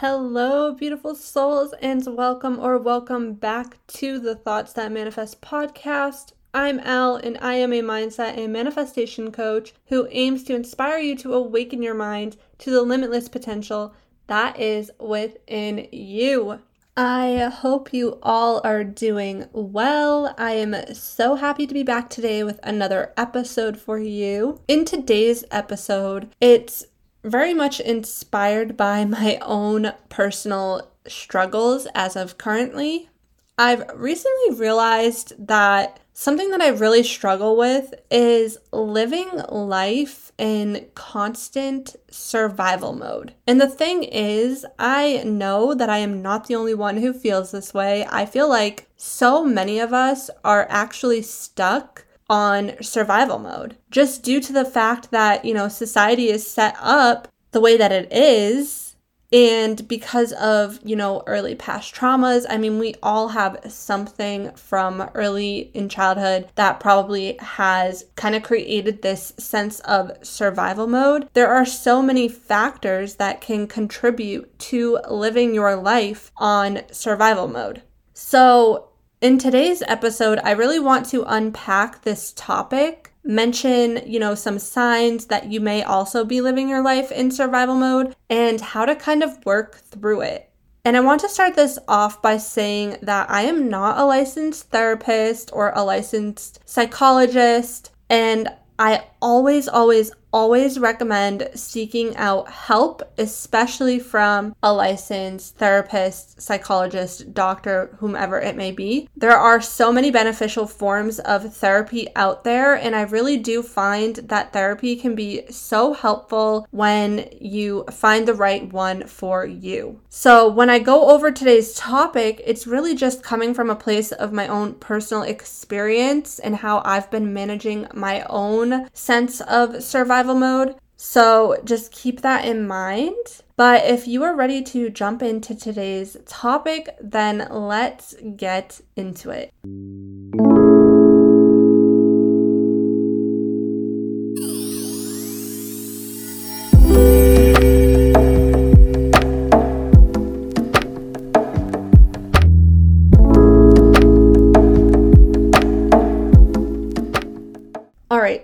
Hello, beautiful souls, and welcome or welcome back to the Thoughts That Manifest podcast. I'm Ell, and I am a mindset and manifestation coach who aims to inspire you to awaken your mind to the limitless potential that is within you. I hope you all are doing well. I am so happy to be back today with another episode for you. In today's episode, it's very much inspired by my own personal struggles as of currently. I've recently realized that something that I really struggle with is living life in constant survival mode. And the thing is, I know that I am not the only one who feels this way. I feel like so many of us are actually stuck on survival mode just due to the fact that, you know, society is set up the way that it is and because of, you know, early past traumas, I mean, we all have something from early in childhood that probably has kind of created this sense of survival mode. There are so many factors that can contribute to living your life on survival mode. So, in today's episode, I really want to unpack this topic, mention, you know, some signs that you may also be living your life in survival mode and how to kind of work through it. And I want to start this off by saying that I am not a licensed therapist or a licensed psychologist, and I always, always, always recommend seeking out help, especially from a licensed therapist, psychologist, doctor, whomever it may be. There are so many beneficial forms of therapy out there, and I really do find that therapy can be so helpful when you find the right one for you. So, when I go over today's topic, it's really just coming from a place of my own personal experience and how I've been managing my own sense of survival survival mode. So just keep that in mind. But if you are ready to jump into today's topic, then let's get into it.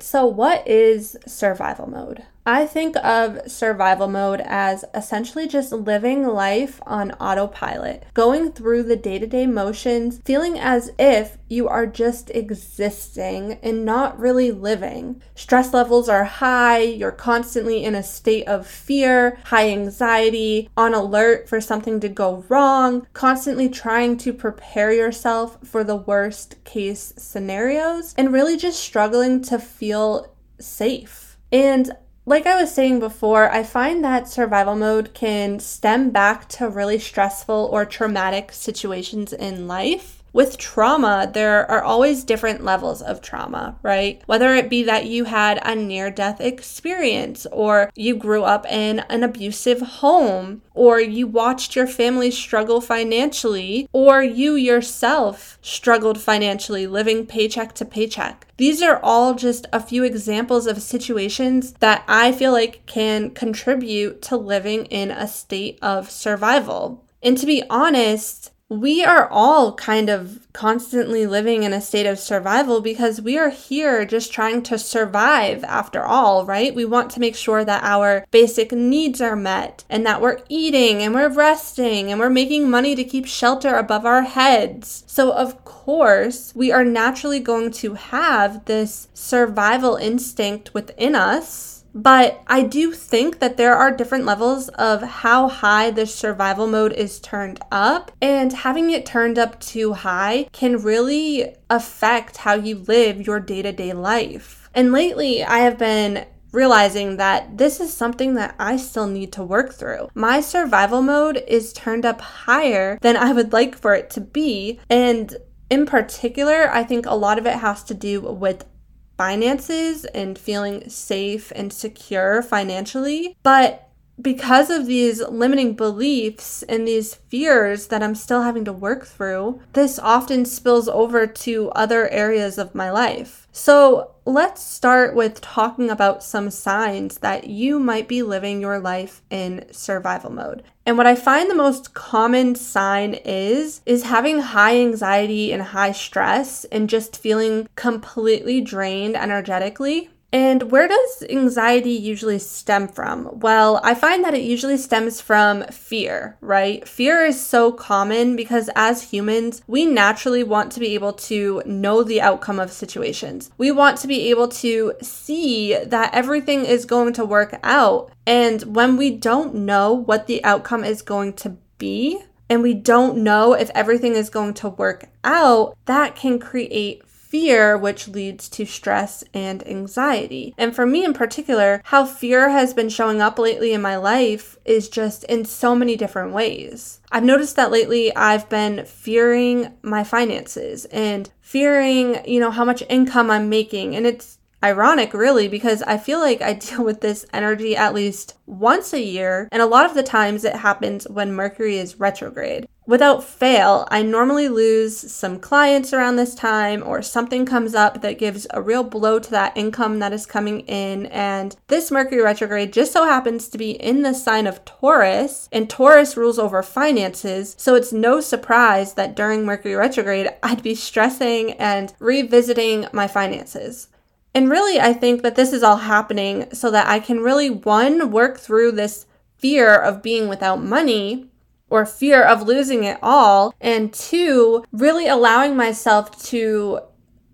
So, what is survival mode? I think of survival mode as essentially just living life on autopilot, going through the day to day motions, feeling as if you are just existing and not really living. Stress levels are high, you're constantly in a state of fear, high anxiety, on alert for something to go wrong, constantly trying to prepare yourself for the worst case scenarios, and really just struggling to feel safe. And like I was saying before, I find that survival mode can stem back to really stressful or traumatic situations in life with trauma, there are always different levels of trauma, right? Whether it be that you had a near death experience, or you grew up in an abusive home, or you watched your family struggle financially, or you yourself struggled financially, living paycheck to paycheck. These are all just a few examples of situations that I feel like can contribute to living in a state of survival. And to be honest, we are all kind of constantly living in a state of survival because we are here just trying to survive after all, right? We want to make sure that our basic needs are met and that we're eating and we're resting and we're making money to keep shelter above our heads. So, of course, we are naturally going to have this survival instinct within us but I do think that there are different levels of how high the survival mode is turned up, and having it turned up too high can really affect how you live your day to day life. And lately, I have been realizing that this is something that I still need to work through. My survival mode is turned up higher than I would like for it to be, and in particular, I think a lot of it has to do with finances and feeling safe and secure financially. But because of these limiting beliefs and these fears that I'm still having to work through, this often spills over to other areas of my life. So let's start with talking about some signs that you might be living your life in survival mode. And what I find the most common sign is is having high anxiety and high stress and just feeling completely drained energetically and where does anxiety usually stem from? Well, I find that it usually stems from fear, right? Fear is so common because as humans, we naturally want to be able to know the outcome of situations. We want to be able to see that everything is going to work out. And when we don't know what the outcome is going to be, and we don't know if everything is going to work out, that can create fear, which leads to stress and anxiety. And for me in particular, how fear has been showing up lately in my life is just in so many different ways. I've noticed that lately I've been fearing my finances and fearing, you know, how much income I'm making. And it's ironic, really, because I feel like I deal with this energy at least once a year, and a lot of the times it happens when Mercury is retrograde. Without fail, I normally lose some clients around this time, or something comes up that gives a real blow to that income that is coming in. And this Mercury retrograde just so happens to be in the sign of Taurus, and Taurus rules over finances. So it's no surprise that during Mercury retrograde, I'd be stressing and revisiting my finances. And really, I think that this is all happening so that I can really, one, work through this fear of being without money or fear of losing it all, and two, really allowing myself to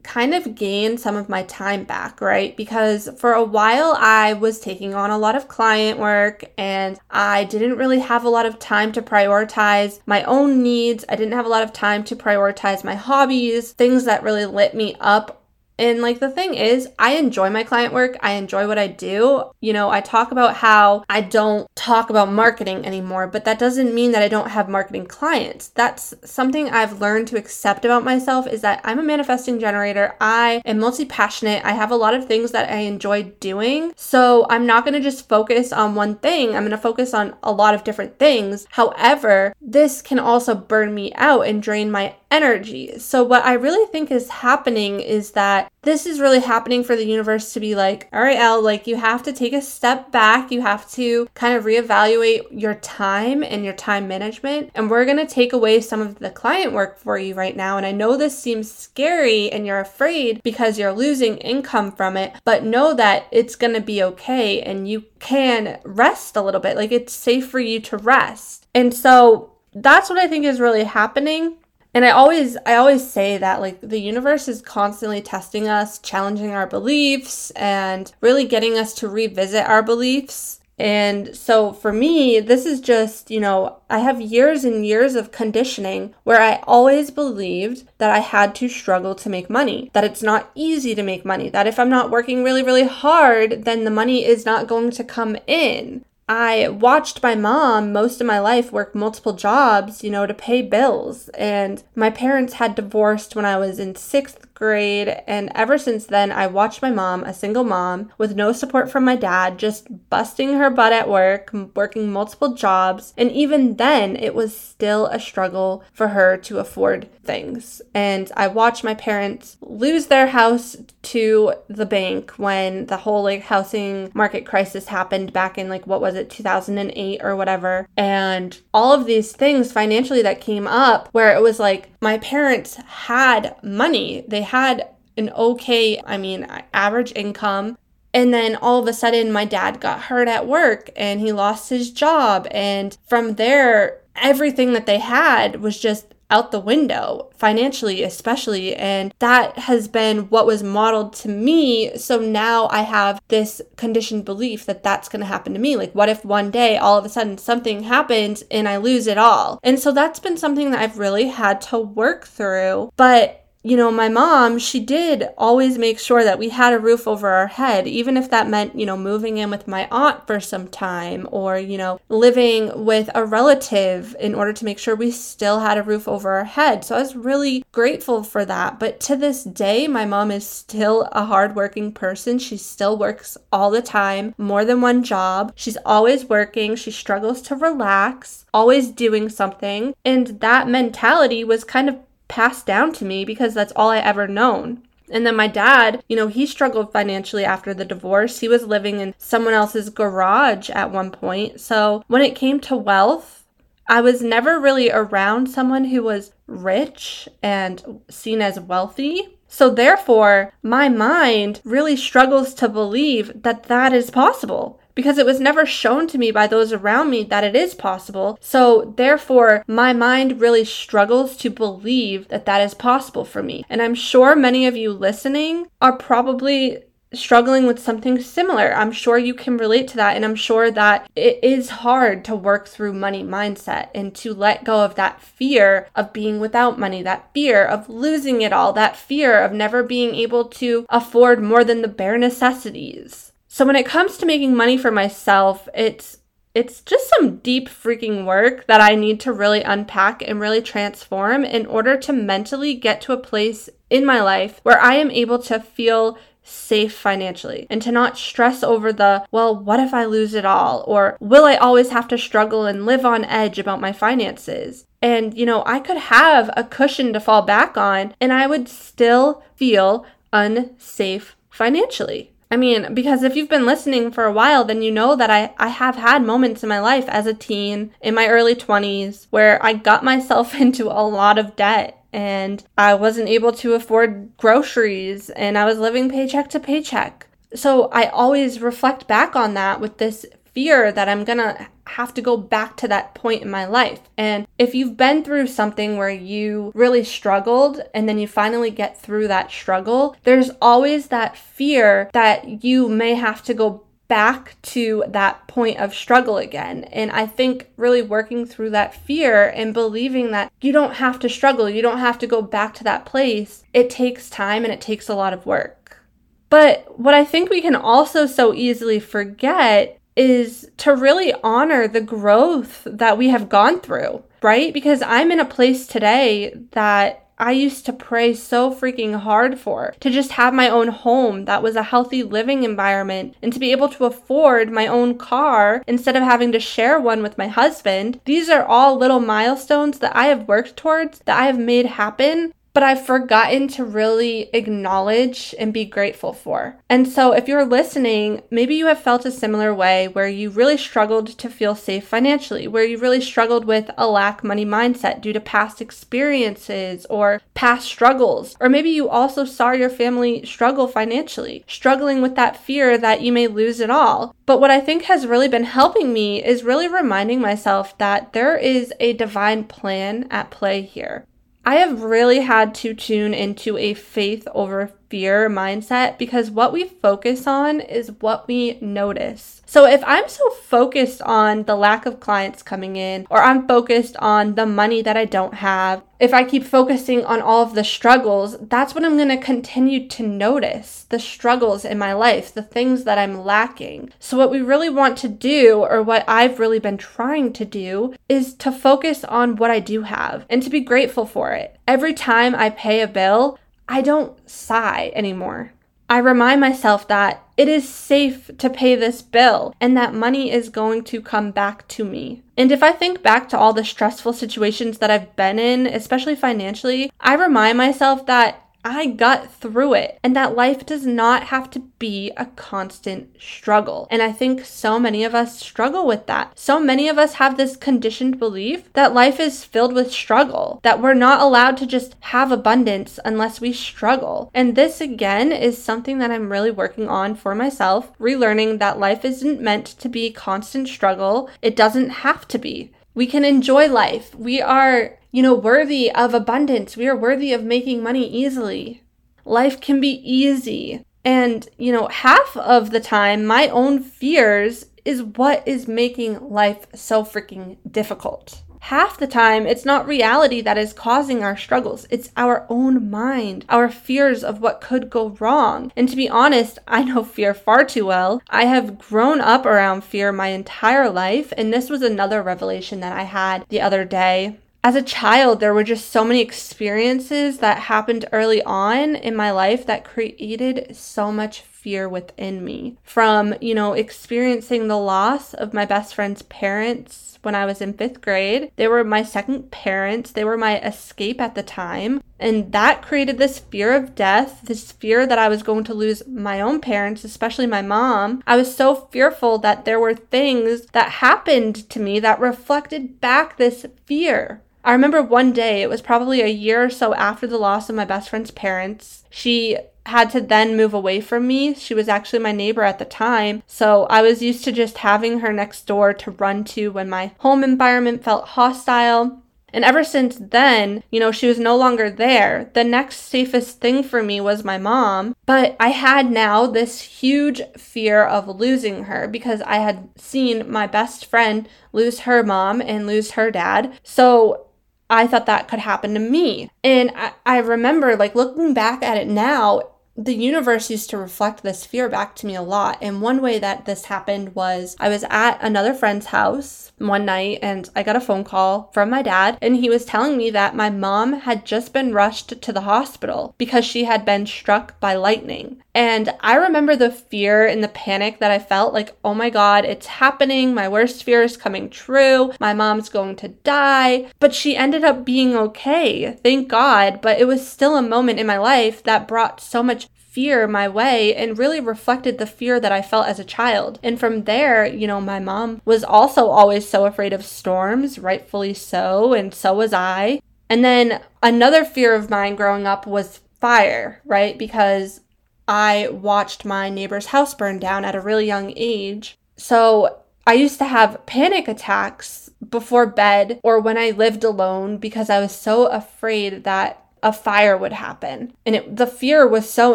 kind of gain some of my time back, right? Because for a while I was taking on a lot of client work and I didn't really have a lot of time to prioritize my own needs. I didn't have a lot of time to prioritize my hobbies, things that really lit me up and like the thing is, I enjoy my client work. I enjoy what I do. You know, I talk about how I don't talk about marketing anymore, but that doesn't mean that I don't have marketing clients. That's something I've learned to accept about myself is that I'm a manifesting generator. I am multi passionate. I have a lot of things that I enjoy doing. So I'm not going to just focus on one thing. I'm going to focus on a lot of different things. However, this can also burn me out and drain my energy. So, what I really think is happening is that this is really happening for the universe to be like, all right, Ell, like you have to take a step back. You have to kind of reevaluate your time and your time management. And we're going to take away some of the client work for you right now. And I know this seems scary and you're afraid because you're losing income from it, but know that it's going to be okay and you can rest a little bit. Like it's safe for you to rest. And so that's what I think is really happening and i always i always say that like the universe is constantly testing us challenging our beliefs and really getting us to revisit our beliefs and so for me, this is just, you know, I have years and years of conditioning where I always believed that I had to struggle to make money, that it's not easy to make money, that if I'm not working really, really hard, then the money is not going to come in. I watched my mom most of my life work multiple jobs, you know, to pay bills. And my parents had divorced when I was in sixth grade. And ever since then, I watched my mom, a single mom, with no support from my dad, just busting her butt at work, working multiple jobs. And even then, it was still a struggle for her to afford things. And I watched my parents lose their house to the bank when the whole like housing market crisis happened back in like what was it 2008 or whatever and all of these things financially that came up where it was like my parents had money they had an okay, I mean, average income. And then all of a sudden, my dad got hurt at work and he lost his job. And from there, everything that they had was just out the window, financially, especially. And that has been what was modeled to me. So now I have this conditioned belief that that's going to happen to me. Like, what if one day all of a sudden something happens and I lose it all? And so that's been something that I've really had to work through. But you know, my mom, she did always make sure that we had a roof over our head, even if that meant, you know, moving in with my aunt for some time or, you know, living with a relative in order to make sure we still had a roof over our head. So I was really grateful for that. But to this day, my mom is still a hardworking person. She still works all the time, more than one job. She's always working. She struggles to relax, always doing something. And that mentality was kind of passed down to me because that's all I ever known. And then my dad, you know, he struggled financially after the divorce. He was living in someone else's garage at one point. So when it came to wealth, I was never really around someone who was rich and seen as wealthy. So therefore, my mind really struggles to believe that that is possible because it was never shown to me by those around me that it is possible. So, therefore, my mind really struggles to believe that that is possible for me. And I'm sure many of you listening are probably struggling with something similar. I'm sure you can relate to that. And I'm sure that it is hard to work through money mindset and to let go of that fear of being without money, that fear of losing it all, that fear of never being able to afford more than the bare necessities. So when it comes to making money for myself, it's it's just some deep freaking work that I need to really unpack and really transform in order to mentally get to a place in my life where I am able to feel safe financially and to not stress over the, well, what if I lose it all? Or will I always have to struggle and live on edge about my finances? And, you know, I could have a cushion to fall back on and I would still feel unsafe financially. I mean, because if you've been listening for a while, then you know that I, I have had moments in my life as a teen, in my early 20s, where I got myself into a lot of debt and I wasn't able to afford groceries and I was living paycheck to paycheck. So I always reflect back on that with this fear that I'm gonna have to go back to that point in my life. And if you've been through something where you really struggled and then you finally get through that struggle, there's always that fear that you may have to go back to that point of struggle again. And I think really working through that fear and believing that you don't have to struggle, you don't have to go back to that place, it takes time and it takes a lot of work. But what I think we can also so easily forget is to really honor the growth that we have gone through, right? Because I'm in a place today that I used to pray so freaking hard for to just have my own home that was a healthy living environment and to be able to afford my own car instead of having to share one with my husband. These are all little milestones that I have worked towards, that I have made happen, but I've forgotten to really acknowledge and be grateful for. And so, if you're listening, maybe you have felt a similar way where you really struggled to feel safe financially, where you really struggled with a lack money mindset due to past experiences or past struggles. Or maybe you also saw your family struggle financially, struggling with that fear that you may lose it all. But what I think has really been helping me is really reminding myself that there is a divine plan at play here. I have really had to tune into a faith over fear mindset because what we focus on is what we notice. So if I'm so focused on the lack of clients coming in, or I'm focused on the money that I don't have, if I keep focusing on all of the struggles, that's what I'm going to continue to notice the struggles in my life, the things that I'm lacking. So, what we really want to do, or what I've really been trying to do, is to focus on what I do have and to be grateful for it. Every time I pay a bill, I don't sigh anymore. I remind myself that it is safe to pay this bill and that money is going to come back to me. And if I think back to all the stressful situations that I've been in, especially financially, I remind myself that I got through it and that life does not have to be a constant struggle. And I think so many of us struggle with that. So many of us have this conditioned belief that life is filled with struggle, that we're not allowed to just have abundance unless we struggle. And this again is something that I'm really working on for myself, relearning that life isn't meant to be constant struggle. It doesn't have to be. We can enjoy life. We are you know, worthy of abundance. We are worthy of making money easily. Life can be easy. And, you know, half of the time, my own fears is what is making life so freaking difficult. Half the time it's not reality that is causing our struggles. It's our own mind, our fears of what could go wrong. And to be honest, I know fear far too well. I have grown up around fear my entire life, and this was another revelation that I had the other day as a child, there were just so many experiences that happened early on in my life that created so much fear within me. From, you know, experiencing the loss of my best friend's parents when I was in fifth grade. They were my second parents, they were my escape at the time. And that created this fear of death, this fear that I was going to lose my own parents, especially my mom. I was so fearful that there were things that happened to me that reflected back this fear. I remember one day, it was probably a year or so after the loss of my best friend's parents. She had to then move away from me. She was actually my neighbor at the time. So I was used to just having her next door to run to when my home environment felt hostile. And ever since then, you know, she was no longer there. The next safest thing for me was my mom. But I had now this huge fear of losing her because I had seen my best friend lose her mom and lose her dad. So I thought that could happen to me. And I, I remember, like, looking back at it now, the universe used to reflect this fear back to me a lot. And one way that this happened was I was at another friend's house one night and I got a phone call from my dad, and he was telling me that my mom had just been rushed to the hospital because she had been struck by lightning. And I remember the fear and the panic that I felt like, oh my God, it's happening. My worst fear is coming true. My mom's going to die. But she ended up being okay. Thank God. But it was still a moment in my life that brought so much fear my way and really reflected the fear that I felt as a child. And from there, you know, my mom was also always so afraid of storms, rightfully so, and so was I. And then another fear of mine growing up was fire, right? Because I watched my neighbor's house burn down at a really young age. So I used to have panic attacks before bed or when I lived alone because I was so afraid that a fire would happen. And it, the fear was so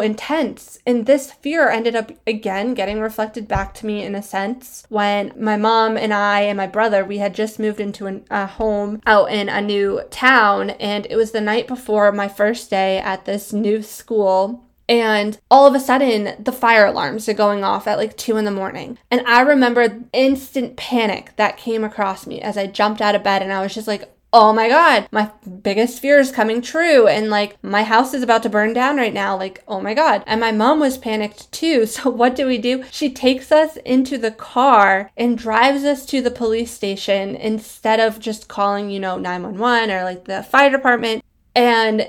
intense. And this fear ended up again getting reflected back to me in a sense when my mom and I and my brother, we had just moved into an, a home out in a new town. And it was the night before my first day at this new school. And all of a sudden, the fire alarms are going off at like two in the morning. And I remember instant panic that came across me as I jumped out of bed and I was just like, oh my god, my biggest fear is coming true. And like, my house is about to burn down right now. Like, oh my god. And my mom was panicked too. So what do we do? She takes us into the car and drives us to the police station instead of just calling, you know, 911 or like the fire department. And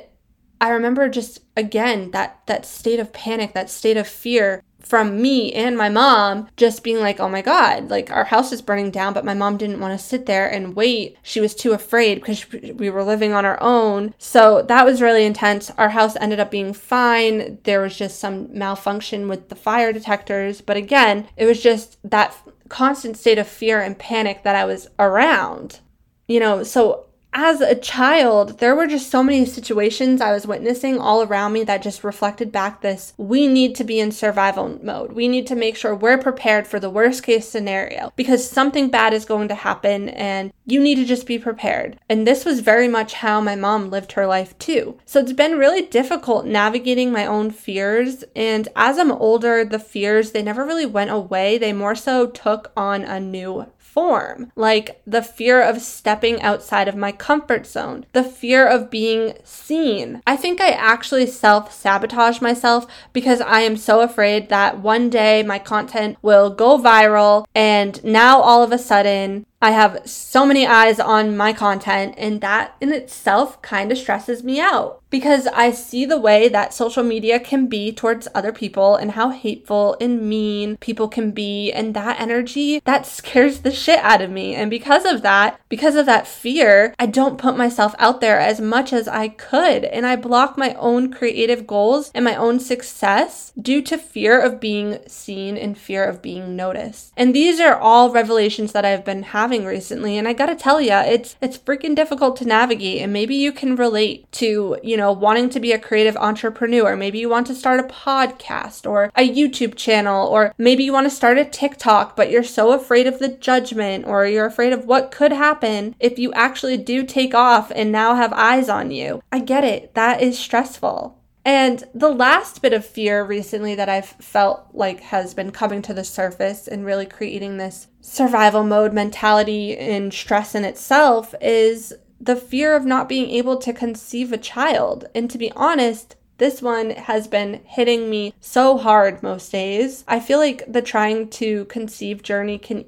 I remember just again that that state of panic, that state of fear from me and my mom just being like, oh my God, like our house is burning down, but my mom didn't want to sit there and wait. She was too afraid because we were living on our own. So that was really intense. Our house ended up being fine. There was just some malfunction with the fire detectors. But again, it was just that constant state of fear and panic that I was around. You know, so as a child, there were just so many situations I was witnessing all around me that just reflected back this we need to be in survival mode. We need to make sure we're prepared for the worst case scenario because something bad is going to happen and you need to just be prepared. And this was very much how my mom lived her life too. So it's been really difficult navigating my own fears. And as I'm older, the fears, they never really went away. They more so took on a new form, like the fear of stepping outside of my comfort zone, the fear of being seen. I think I actually self sabotage myself because I am so afraid that one day my content will go viral and now all of a sudden I have so many eyes on my content, and that in itself kind of stresses me out because I see the way that social media can be towards other people and how hateful and mean people can be, and that energy that scares the shit out of me. And because of that, because of that fear, I don't put myself out there as much as I could, and I block my own creative goals and my own success due to fear of being seen and fear of being noticed. And these are all revelations that I've been having having recently and I got to tell you it's it's freaking difficult to navigate and maybe you can relate to you know, wanting to be a creative entrepreneur. Maybe you want to start a podcast or a YouTube channel, or maybe you want to start a TikTok, but you're so afraid of the judgment or you're afraid of what could happen if you actually do take off and now have eyes on you. I get it. That is stressful. And the last bit of fear recently that I've felt like has been coming to the surface and really creating this survival mode mentality and stress in itself is the fear of not being able to conceive a child. And to be honest, this one has been hitting me so hard most days. I feel like the trying to conceive journey can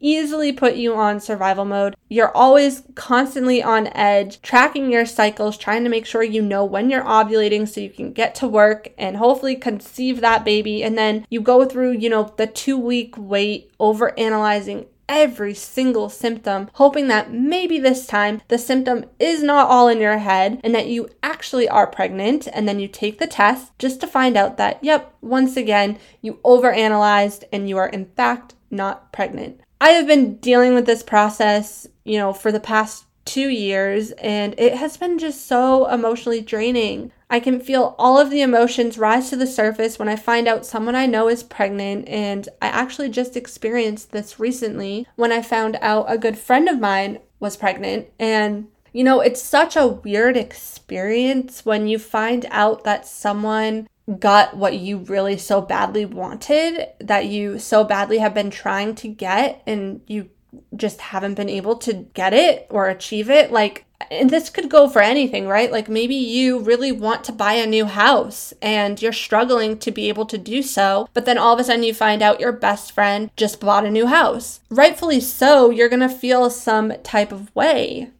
easily put you on survival mode. You're always constantly on edge, tracking your cycles, trying to make sure you know when you're ovulating so you can get to work and hopefully conceive that baby. And then you go through, you know, the two week wait, over analyzing every single symptom, hoping that maybe this time the symptom is not all in your head and that you actually are pregnant. And then you take the test just to find out that, yep, once again, you overanalyzed and you are in fact not pregnant. I have been dealing with this process, you know, for the past two years, and it has been just so emotionally draining. I can feel all of the emotions rise to the surface when I find out someone I know is pregnant, and I actually just experienced this recently when I found out a good friend of mine was pregnant. And, you know, it's such a weird experience when you find out that someone got what you really so badly wanted that you so badly have been trying to get and you just haven't been able to get it or achieve it like and this could go for anything, right? Like maybe you really want to buy a new house and you're struggling to be able to do so, but then all of a sudden you find out your best friend just bought a new house. Rightfully so, you're gonna feel some type of way.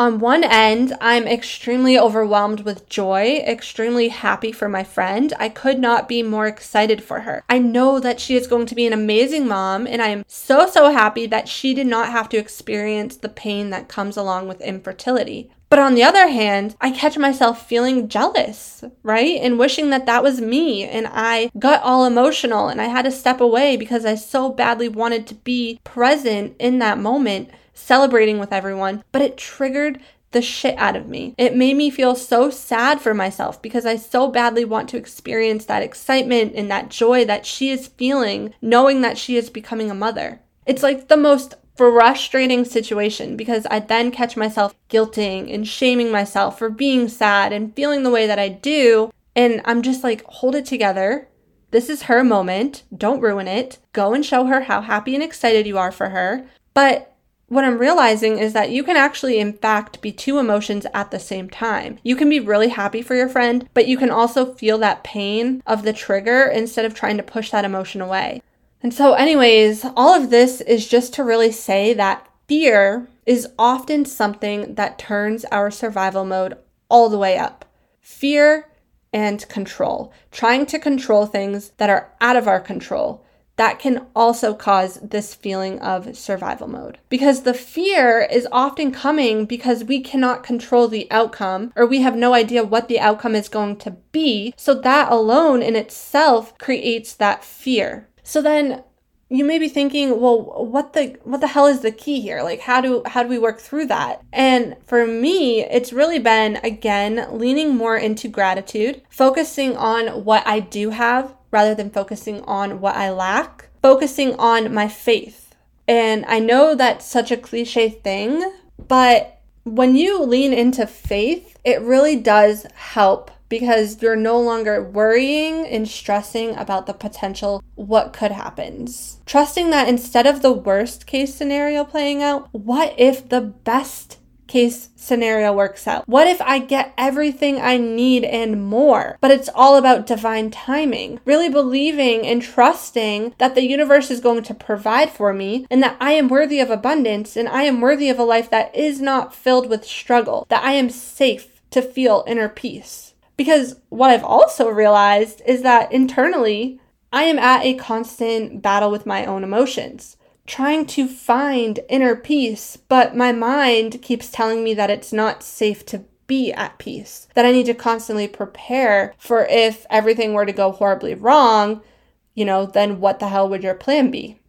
On one end, I'm extremely overwhelmed with joy, extremely happy for my friend. I could not be more excited for her. I know that she is going to be an amazing mom, and I am so, so happy that she did not have to experience the pain that comes along with infertility. But on the other hand, I catch myself feeling jealous, right? And wishing that that was me. And I got all emotional and I had to step away because I so badly wanted to be present in that moment celebrating with everyone, but it triggered the shit out of me. It made me feel so sad for myself because I so badly want to experience that excitement and that joy that she is feeling, knowing that she is becoming a mother. It's like the most frustrating situation because I then catch myself guilting and shaming myself for being sad and feeling the way that I do. And I'm just like, hold it together. This is her moment. Don't ruin it. Go and show her how happy and excited you are for her. But what I'm realizing is that you can actually, in fact, be two emotions at the same time. You can be really happy for your friend, but you can also feel that pain of the trigger instead of trying to push that emotion away. And so, anyways, all of this is just to really say that fear is often something that turns our survival mode all the way up. Fear and control, trying to control things that are out of our control that can also cause this feeling of survival mode. Because the fear is often coming because we cannot control the outcome or we have no idea what the outcome is going to be. So that alone in itself creates that fear. So then you may be thinking, well, what the what the hell is the key here? Like how do how do we work through that? And for me, it's really been again leaning more into gratitude, focusing on what I do have rather than focusing on what I lack, focusing on my faith. And I know that's such a cliche thing, but when you lean into faith, it really does help because you're no longer worrying and stressing about the potential what could happen. Trusting that instead of the worst case scenario playing out, what if the best case scenario works out? What if I get everything I need and more? But it's all about divine timing. Really believing and trusting that the universe is going to provide for me and that I am worthy of abundance and I am worthy of a life that is not filled with struggle, that I am safe to feel inner peace. Because what I've also realized is that internally, I am at a constant battle with my own emotions trying to find inner peace, but my mind keeps telling me that it's not safe to be at peace, that I need to constantly prepare for if everything were to go horribly wrong, you know, then what the hell would your plan be?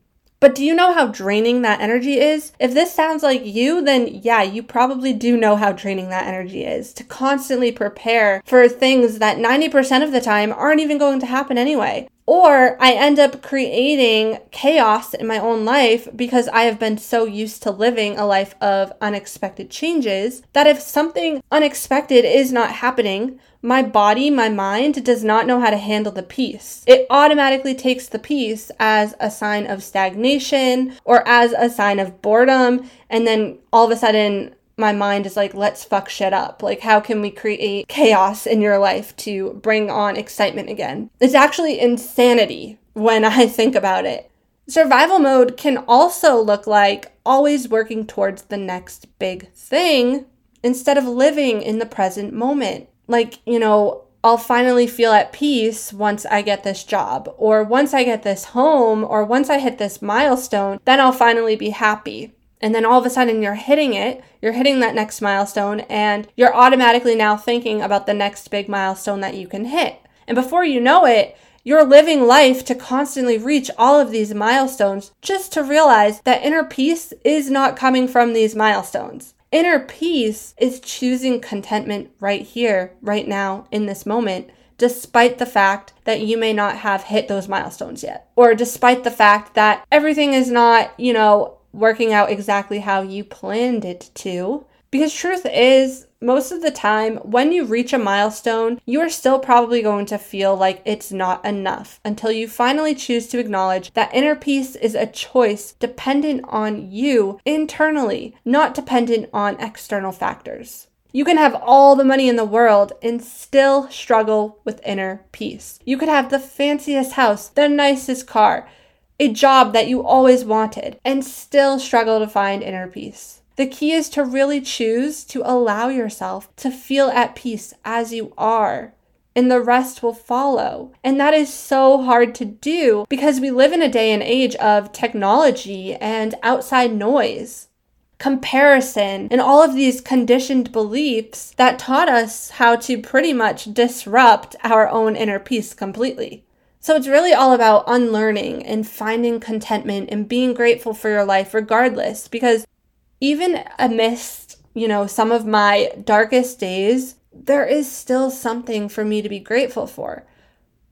But do you know how draining that energy is? If this sounds like you, then yeah, you probably do know how draining that energy is to constantly prepare for things that 90% of the time aren't even going to happen anyway. Or I end up creating chaos in my own life because I have been so used to living a life of unexpected changes that if something unexpected is not happening, my body, my mind does not know how to handle the peace. It automatically takes the peace as a sign of stagnation or as a sign of boredom. And then all of a sudden, my mind is like, let's fuck shit up. Like, how can we create chaos in your life to bring on excitement again? It's actually insanity when I think about it. Survival mode can also look like always working towards the next big thing instead of living in the present moment like, you know, I'll finally feel at peace once I get this job, or once I get this home, or once I hit this milestone, then I'll finally be happy. And then all of a sudden you're hitting it, you're hitting that next milestone, and you're automatically now thinking about the next big milestone that you can hit. And before you know it, you're living life to constantly reach all of these milestones just to realize that inner peace is not coming from these milestones. Inner peace is choosing contentment right here, right now, in this moment, despite the fact that you may not have hit those milestones yet, or despite the fact that everything is not, you know, working out exactly how you planned it to. Because truth is, most of the time, when you reach a milestone, you are still probably going to feel like it's not enough until you finally choose to acknowledge that inner peace is a choice dependent on you internally, not dependent on external factors. You can have all the money in the world and still struggle with inner peace. You could have the fanciest house, the nicest car, a job that you always wanted, and still struggle to find inner peace. The key is to really choose to allow yourself to feel at peace as you are, and the rest will follow. And that is so hard to do because we live in a day and age of technology and outside noise. Comparison and all of these conditioned beliefs that taught us how to pretty much disrupt our own inner peace completely. So it's really all about unlearning and finding contentment and being grateful for your life regardless because even amidst, you know, some of my darkest days, there is still something for me to be grateful for.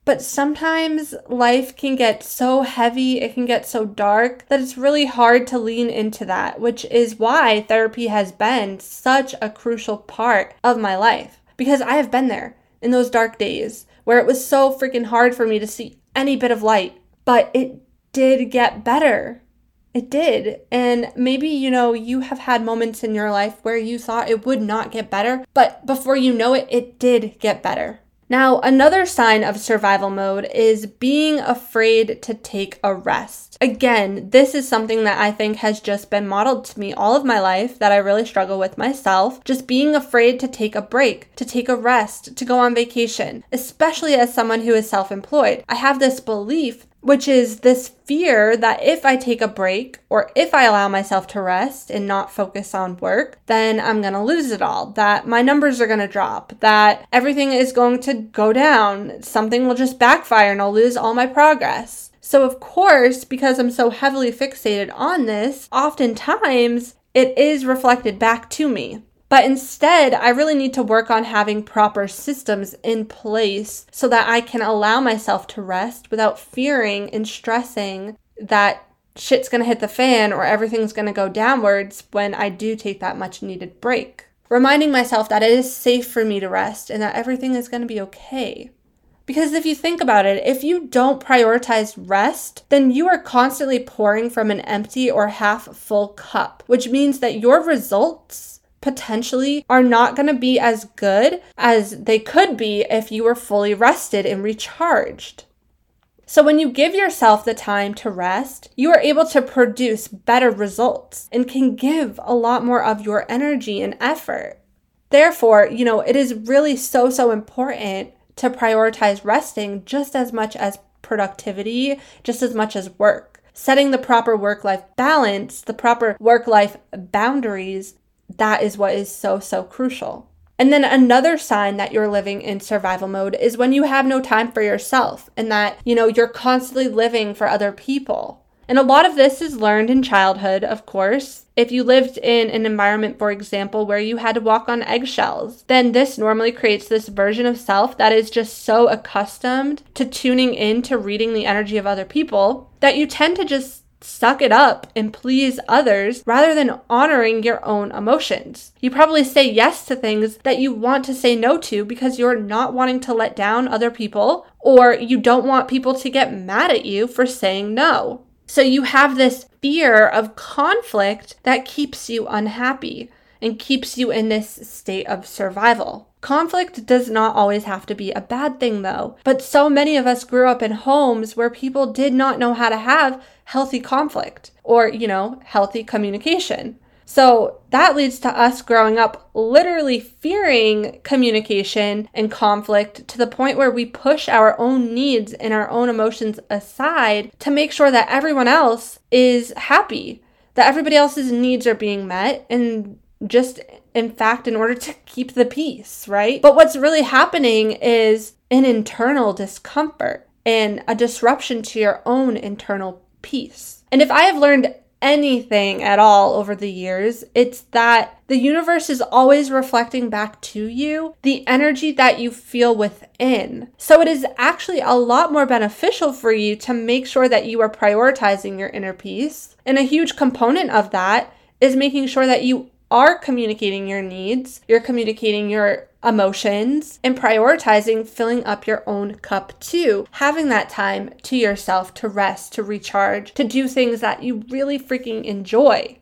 But sometimes life can get so heavy, it can get so dark that it's really hard to lean into that, which is why therapy has been such a crucial part of my life. Because I have been there in those dark days where it was so freaking hard for me to see any bit of light. But it did get better. It did. And maybe, you know, you have had moments in your life where you thought it would not get better, but before you know it, it did get better. Now, another sign of survival mode is being afraid to take a rest. Again, this is something that I think has just been modeled to me all of my life that I really struggle with myself. Just being afraid to take a break, to take a rest, to go on vacation, especially as someone who is self employed. I have this belief which is this fear that if I take a break or if I allow myself to rest and not focus on work, then I'm going to lose it all. That my numbers are going to drop, that everything is going to go down, something will just backfire and I'll lose all my progress. So, of course, because I'm so heavily fixated on this, oftentimes it is reflected back to me. But instead, I really need to work on having proper systems in place so that I can allow myself to rest without fearing and stressing that shit's gonna hit the fan or everything's gonna go downwards when I do take that much needed break. Reminding myself that it is safe for me to rest and that everything is gonna be okay. Because if you think about it, if you don't prioritize rest, then you are constantly pouring from an empty or half full cup, which means that your results potentially are not going to be as good as they could be if you were fully rested and recharged. So, when you give yourself the time to rest, you are able to produce better results and can give a lot more of your energy and effort. Therefore, you know, it is really so, so important to prioritize resting just as much as productivity, just as much as work. Setting the proper work life balance, the proper work life boundaries that is what is so, so crucial. And then another sign that you're living in survival mode is when you have no time for yourself and that, you know, you're constantly living for other people. And a lot of this is learned in childhood, of course. If you lived in an environment, for example, where you had to walk on eggshells, then this normally creates this version of self that is just so accustomed to tuning in to reading the energy of other people that you tend to just suck it up and please others rather than honoring your own emotions. You probably say yes to things that you want to say no to because you're not wanting to let down other people or you don't want people to get mad at you for saying no. So you have this fear of conflict that keeps you unhappy and keeps you in this state of survival. Conflict does not always have to be a bad thing, though. But so many of us grew up in homes where people did not know how to have healthy conflict or, you know, healthy communication. So that leads to us growing up literally fearing communication and conflict to the point where we push our own needs and our own emotions aside to make sure that everyone else is happy, that everybody else's needs are being met, and just in fact, in order to keep the peace, right? But what's really happening is an internal discomfort and a disruption to your own internal peace. And if I have learned anything at all over the years, it's that the universe is always reflecting back to you the energy that you feel within. So it is actually a lot more beneficial for you to make sure that you are prioritizing your inner peace. And a huge component of that is making sure that you are communicating your needs, you're communicating your emotions, and prioritizing filling up your own cup too. Having that time to yourself to rest, to recharge, to do things that you really freaking enjoy.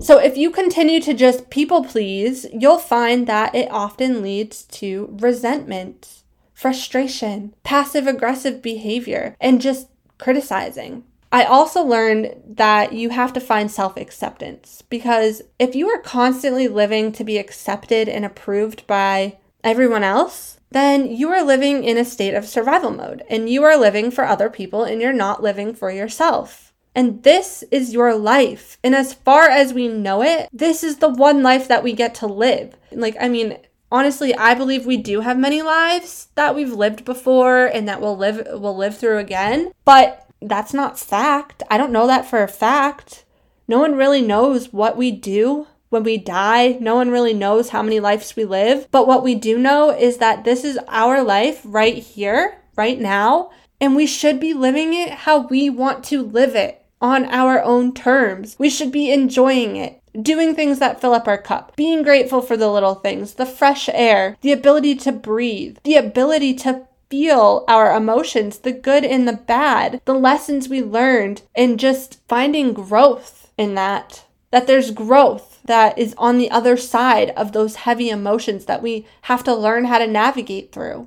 So, if you continue to just people please, you'll find that it often leads to resentment, frustration, passive aggressive behavior, and just criticizing. I also learned that you have to find self acceptance because if you are constantly living to be accepted and approved by everyone else, then you are living in a state of survival mode and you are living for other people and you're not living for yourself. And this is your life. And as far as we know it, this is the one life that we get to live. Like, I mean, honestly, I believe we do have many lives that we've lived before and that we'll live we'll live through again. But that's not fact. I don't know that for a fact. No one really knows what we do when we die. No one really knows how many lives we live. But what we do know is that this is our life right here, right now, and we should be living it how we want to live it on our own terms. We should be enjoying it. Doing things that fill up our cup, being grateful for the little things, the fresh air, the ability to breathe, the ability to feel our emotions, the good and the bad, the lessons we learned, and just finding growth in that. That there's growth that is on the other side of those heavy emotions that we have to learn how to navigate through.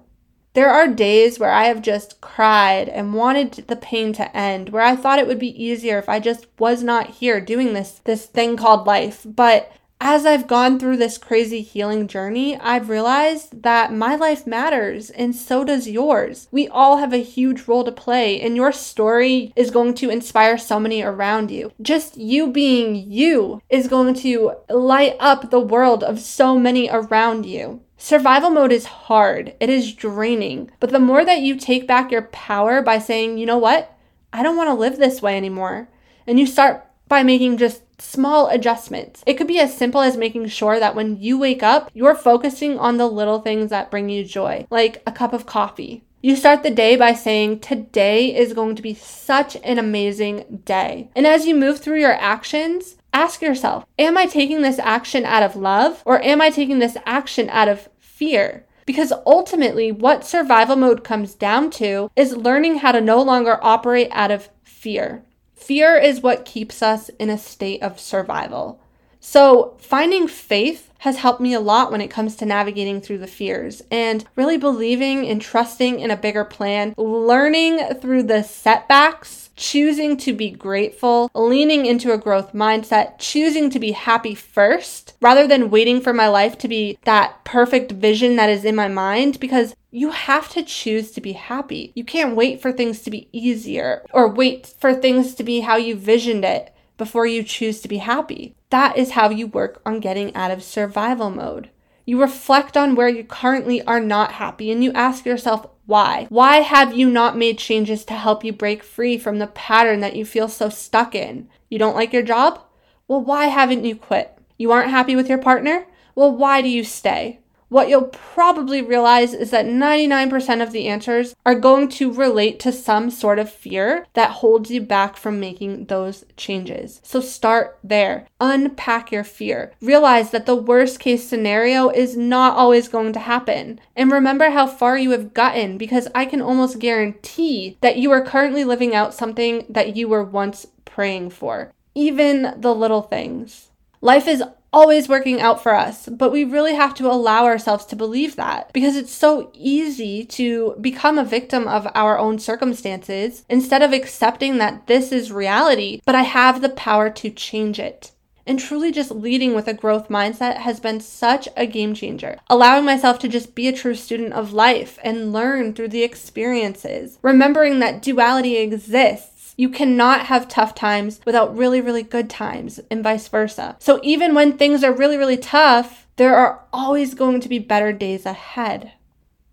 There are days where I have just cried and wanted the pain to end, where I thought it would be easier if I just was not here doing this this thing called life. But as I've gone through this crazy healing journey, I've realized that my life matters and so does yours. We all have a huge role to play, and your story is going to inspire so many around you. Just you being you is going to light up the world of so many around you. Survival mode is hard, it is draining, but the more that you take back your power by saying, you know what, I don't want to live this way anymore, and you start by making just small adjustments. It could be as simple as making sure that when you wake up, you're focusing on the little things that bring you joy, like a cup of coffee. You start the day by saying, Today is going to be such an amazing day. And as you move through your actions, ask yourself, Am I taking this action out of love or am I taking this action out of fear? Because ultimately, what survival mode comes down to is learning how to no longer operate out of fear. Fear is what keeps us in a state of survival. So, finding faith has helped me a lot when it comes to navigating through the fears and really believing and trusting in a bigger plan, learning through the setbacks, choosing to be grateful, leaning into a growth mindset, choosing to be happy first rather than waiting for my life to be that perfect vision that is in my mind because you have to choose to be happy. You can't wait for things to be easier or wait for things to be how you visioned it before you choose to be happy. That is how you work on getting out of survival mode. You reflect on where you currently are not happy and you ask yourself, Why? Why have you not made changes to help you break free from the pattern that you feel so stuck in? You don't like your job? Well, why haven't you quit? You aren't happy with your partner? Well, why do you stay? What you'll probably realize is that 99% of the answers are going to relate to some sort of fear that holds you back from making those changes. So start there. Unpack your fear. Realize that the worst case scenario is not always going to happen. And remember how far you have gotten because I can almost guarantee that you are currently living out something that you were once praying for. Even the little things. Life is always working out for us, but we really have to allow ourselves to believe that because it's so easy to become a victim of our own circumstances instead of accepting that this is reality, but I have the power to change it. And truly, just leading with a growth mindset has been such a game changer. Allowing myself to just be a true student of life and learn through the experiences. Remembering that duality exists you cannot have tough times without really, really good times, and vice versa. So even when things are really, really tough, there are always going to be better days ahead.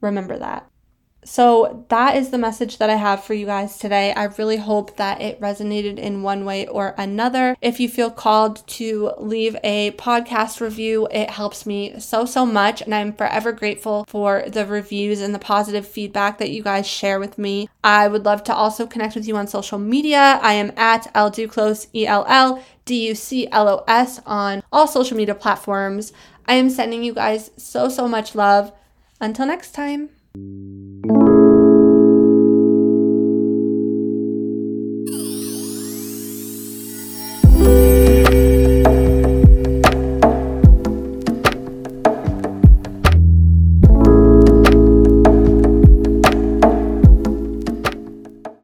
Remember that. So, that is the message that I have for you guys today. I really hope that it resonated in one way or another. If you feel called to leave a podcast review, it helps me so, so much. And I'm forever grateful for the reviews and the positive feedback that you guys share with me. I would love to also connect with you on social media. I am at Ell Duclos, E L L D U C L O S, on all social media platforms. I am sending you guys so, so much love. Until next time. Thank you.